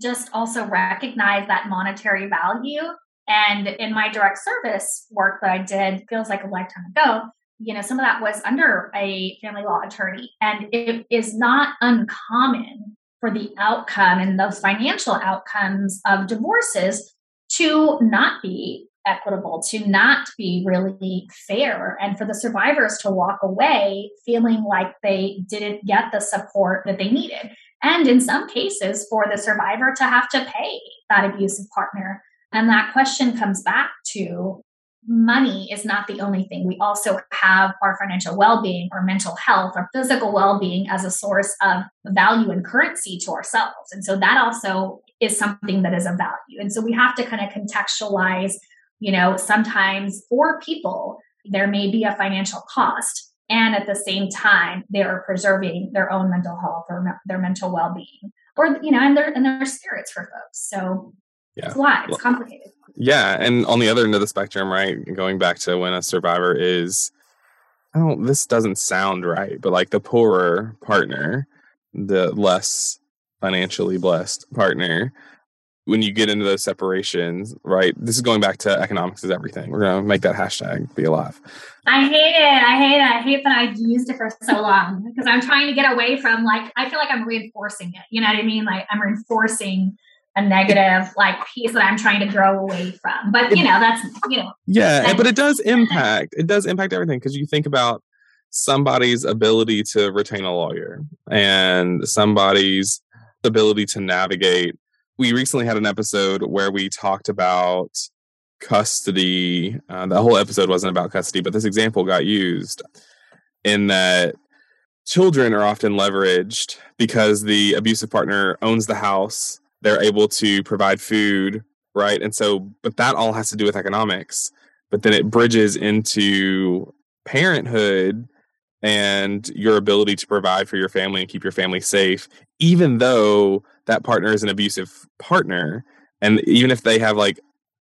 just also recognize that monetary value. And in my direct service work that I did, feels like a lifetime ago, you know, some of that was under a family law attorney. And it is not uncommon for the outcome and those financial outcomes of divorces to not be equitable, to not be really fair, and for the survivors to walk away feeling like they didn't get the support that they needed. And in some cases, for the survivor to have to pay that abusive partner. And that question comes back to money is not the only thing. We also have our financial well being, our mental health, our physical well being as a source of value and currency to ourselves. And so that also is something that is of value. And so we have to kind of contextualize, you know, sometimes for people, there may be a financial cost. And at the same time, they are preserving their own mental health or their mental well being, or, you know, and their, and their spirits for folks. So yeah. it's a lot, it's complicated. Yeah, and on the other end of the spectrum, right, going back to when a survivor is I don't this doesn't sound right, but like the poorer partner, the less financially blessed partner, when you get into those separations, right? This is going back to economics is everything. We're gonna make that hashtag be alive. I hate it. I hate it. I hate that I've used it for so long because I'm trying to get away from like I feel like I'm reinforcing it. You know what I mean? Like I'm reinforcing a negative like piece that I'm trying to grow away from. But you know, that's you know. Yeah, but it does impact. It does impact everything because you think about somebody's ability to retain a lawyer and somebody's ability to navigate. We recently had an episode where we talked about custody. Uh, the whole episode wasn't about custody, but this example got used in that children are often leveraged because the abusive partner owns the house they're able to provide food, right? And so, but that all has to do with economics. But then it bridges into parenthood and your ability to provide for your family and keep your family safe, even though that partner is an abusive partner. And even if they have like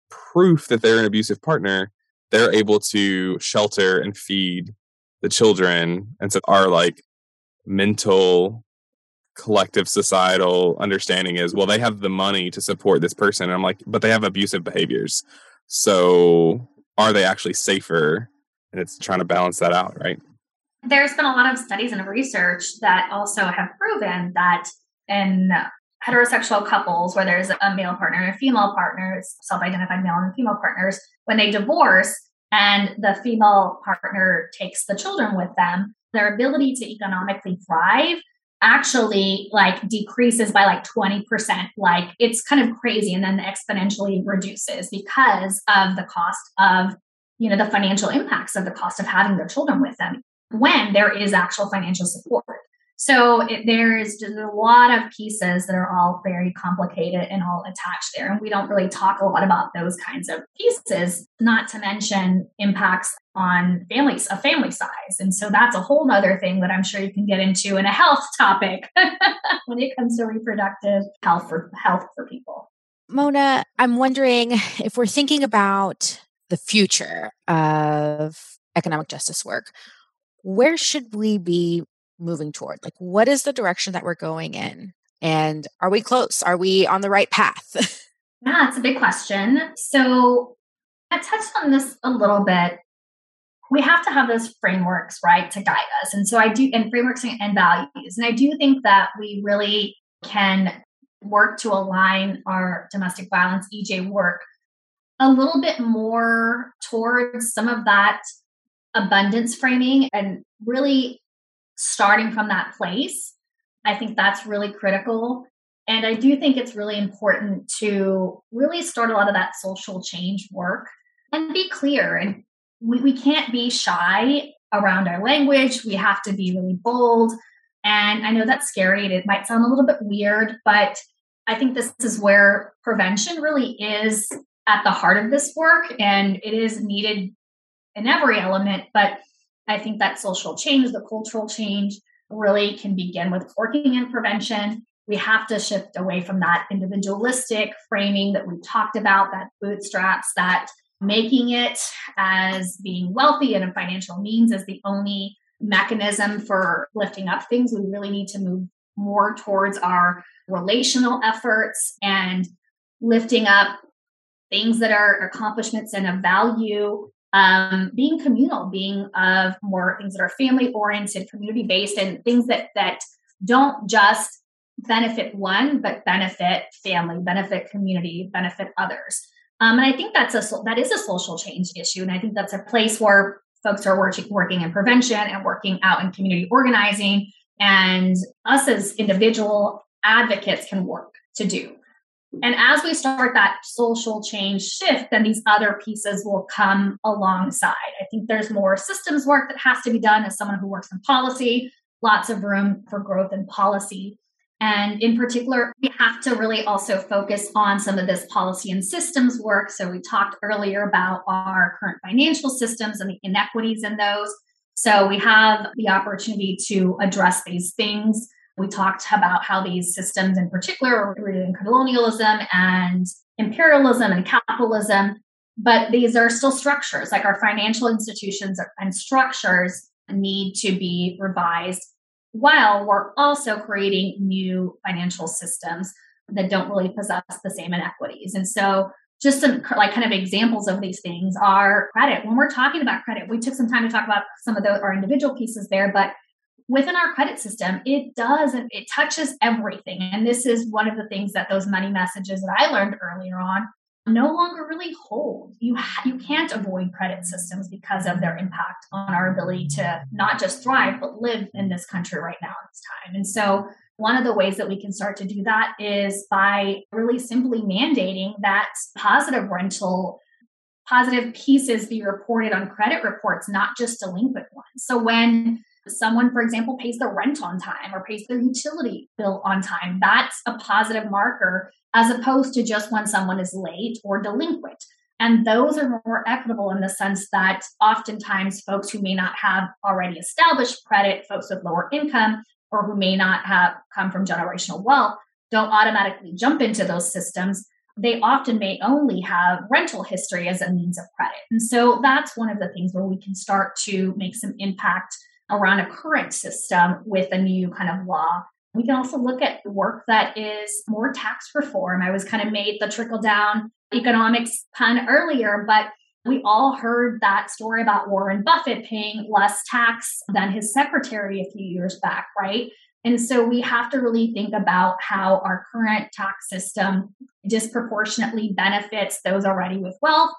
proof that they're an abusive partner, they're able to shelter and feed the children. And so our like mental collective societal understanding is well they have the money to support this person and i'm like but they have abusive behaviors so are they actually safer and it's trying to balance that out right there's been a lot of studies and research that also have proven that in heterosexual couples where there's a male partner and a female partner self-identified male and female partners when they divorce and the female partner takes the children with them their ability to economically thrive actually like decreases by like 20%. Like it's kind of crazy and then exponentially reduces because of the cost of, you know, the financial impacts of the cost of having their children with them when there is actual financial support. So it, there's a lot of pieces that are all very complicated and all attached there. And we don't really talk a lot about those kinds of pieces, not to mention impacts on families of family size. And so that's a whole other thing that I'm sure you can get into in a health [LAUGHS] topic when it comes to reproductive health for health for people. Mona, I'm wondering if we're thinking about the future of economic justice work, where should we be moving toward? Like, what is the direction that we're going in? And are we close? Are we on the right path? [LAUGHS] yeah, it's a big question. So I touched on this a little bit. We have to have those frameworks, right, to guide us. And so I do, and frameworks and values. And I do think that we really can work to align our domestic violence EJ work a little bit more towards some of that abundance framing and really starting from that place. I think that's really critical. And I do think it's really important to really start a lot of that social change work and be clear. And we, we can't be shy around our language. We have to be really bold. And I know that's scary. It might sound a little bit weird, but I think this is where prevention really is at the heart of this work. And it is needed in every element. But I think that social change, the cultural change, really can begin with working in prevention. We have to shift away from that individualistic framing that we talked about, that bootstraps, that making it as being wealthy and a financial means as the only mechanism for lifting up things. We really need to move more towards our relational efforts and lifting up things that are accomplishments and of value um, being communal, being of more things that are family oriented, community based, and things that that don't just benefit one, but benefit family, benefit community, benefit others. Um, and I think that's a that is a social change issue, and I think that's a place where folks are working working in prevention and working out in community organizing, and us as individual advocates can work to do. And as we start that social change shift, then these other pieces will come alongside. I think there's more systems work that has to be done as someone who works in policy, lots of room for growth in policy. And in particular, we have to really also focus on some of this policy and systems work. So, we talked earlier about our current financial systems and the inequities in those. So, we have the opportunity to address these things we talked about how these systems, in particular, are rooted in colonialism and imperialism and capitalism, but these are still structures. Like our financial institutions and structures need to be revised while we're also creating new financial systems that don't really possess the same inequities. And so just some like kind of examples of these things are credit. When we're talking about credit, we took some time to talk about some of the, our individual pieces there, but within our credit system, it does it touches everything. And this is one of the things that those money messages that I learned earlier on no longer really hold. You ha- you can't avoid credit systems because of their impact on our ability to not just thrive but live in this country right now at this time. And so one of the ways that we can start to do that is by really simply mandating that positive rental positive pieces be reported on credit reports, not just delinquent ones. So when someone, for example, pays their rent on time or pays their utility bill on time, that's a positive marker as opposed to just when someone is late or delinquent. And those are more equitable in the sense that oftentimes folks who may not have already established credit, folks with lower income, or who may not have come from generational wealth, don't automatically jump into those systems. They often may only have rental history as a means of credit. And so that's one of the things where we can start to make some impact around a current system with a new kind of law. We can also look at work that is more tax reform. I was kind of made the trickle down economics pun earlier, but we all heard that story about Warren Buffett paying less tax than his secretary a few years back, right? And so we have to really think about how our current tax system disproportionately benefits those already with wealth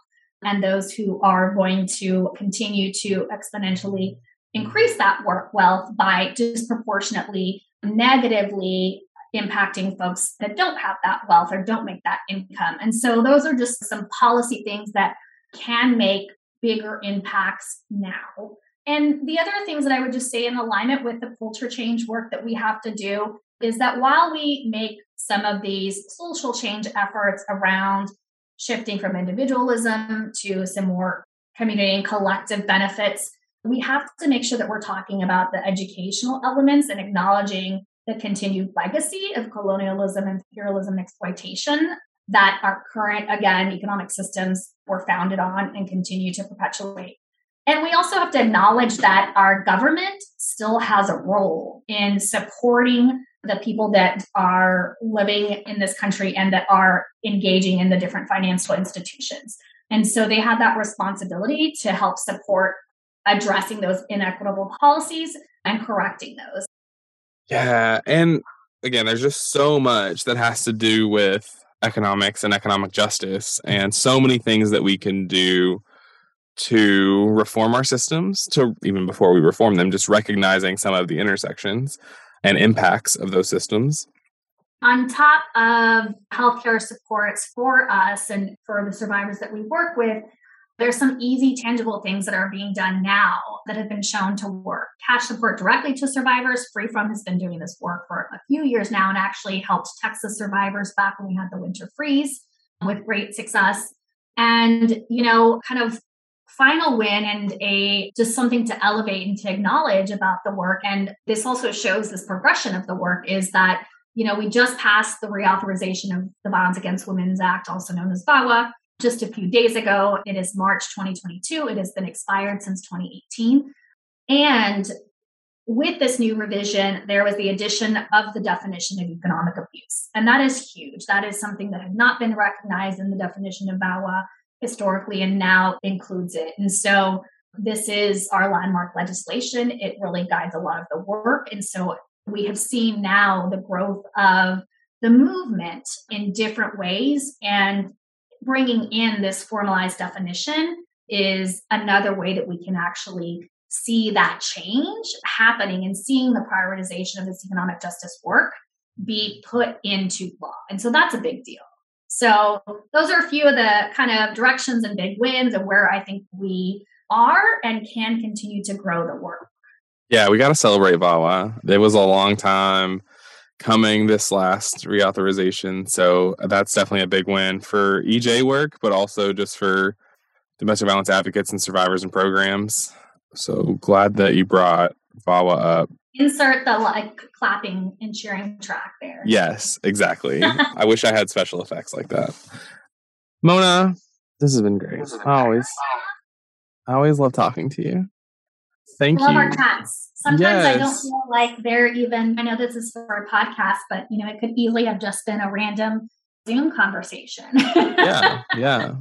and those who are going to continue to exponentially increase that work wealth by disproportionately negatively impacting folks that don't have that wealth or don't make that income. And so those are just some policy things that can make bigger impacts now. And the other things that I would just say in alignment with the culture change work that we have to do is that while we make some of these social change efforts around shifting from individualism to some more community and collective benefits, we have to make sure that we're talking about the educational elements and acknowledging the continued legacy of colonialism, imperialism, and exploitation that our current, again, economic systems were founded on and continue to perpetuate. And we also have to acknowledge that our government still has a role in supporting the people that are living in this country and that are engaging in the different financial institutions. And so they have that responsibility to help support addressing those inequitable policies and correcting those. Yeah. And again, there's just so much that has to do with economics and economic justice, and so many things that we can do to reform our systems, to even before we reform them, just recognizing some of the intersections and impacts of those systems. On top of healthcare supports for us and for the survivors that we work with, there's some easy, tangible things that are being done now that have been shown to work. Cash support directly to survivors. FreeFrom has been doing this work for a few years now and actually helped Texas survivors back when we had the winter freeze with great success. And, you know, kind of final win and a just something to elevate and to acknowledge about the work. And this also shows this progression of the work is that, you know, we just passed the reauthorization of the Violence Against Women's Act, also known as VAWA just a few days ago. It is March 2022. It has been expired since 2018. And with this new revision, there was the addition of the definition of economic abuse. And that is huge. That is something that had not been recognized in the definition of VAWA historically and now includes it. And so this is our landmark legislation. It really guides a lot of the work. And so we have seen now the growth of the movement in different ways. And bringing in this formalized definition is another way that we can actually see that change happening and seeing the prioritization of this economic justice work be put into law. And so that's a big deal. So those are a few of the kind of directions and big wins and where I think we are and can continue to grow the work. Yeah, we got to celebrate VAWA. It was a long time coming this last reauthorization. So uh, that's definitely a big win for EJ work, but also just for domestic violence advocates and survivors and programs. So glad that you brought VAWA up. Insert the like clapping and cheering track there. Yes, exactly. [LAUGHS] I wish I had special effects like that. Mona, this has been great. I always, I always love talking to you. Thank love you. our chats. Sometimes yes. I don't feel like they're even, I know this is for a podcast, but you know, it could easily have just been a random Zoom conversation. yeah, [LAUGHS] yeah.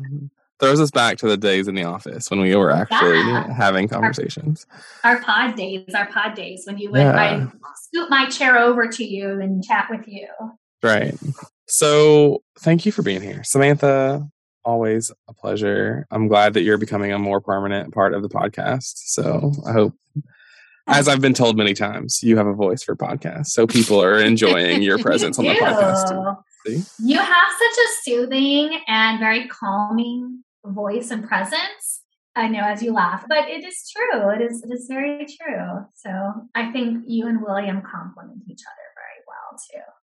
Throws us back to the days in the office when we were actually yeah. having conversations. Our, our, pod days, our pod days when you would yeah. I'd scoot my chair over to you and chat with you. Right. So thank you for being here. Samantha, always a pleasure. I'm glad that you're becoming a more permanent part of the podcast. So I hope as I've been told many times, you have a voice for podcasts. So people are enjoying your [LAUGHS] presence on the podcast. See? You have such a soothing and very calming voice and presence. I know as you laugh, but it is true. It is it is very true. So I think you and William complement each other very well too.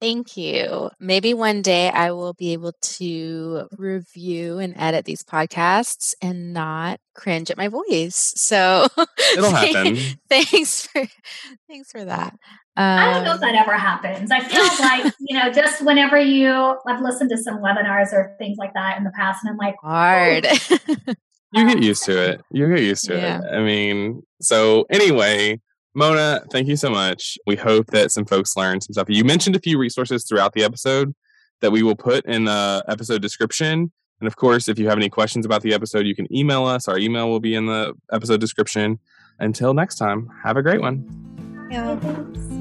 Thank you. Maybe one day I will be able to review and edit these podcasts and not cringe at my voice. So [LAUGHS] it'll happen. thanks for thanks for that. Um, I don't know if that ever happens. I feel like, [LAUGHS] you know, just whenever you I've listened to some webinars or things like that in the past and I'm like hard. [LAUGHS] you get used to it. You get used to yeah. it. I mean, so anyway, Mona, thank you so much. We hope that some folks learned some stuff. You mentioned a few resources throughout the episode that we will put in the episode description. And of course, if you have any questions about the episode, you can email us. Our email will be in the episode description. Until next time, have a great one. Yeah.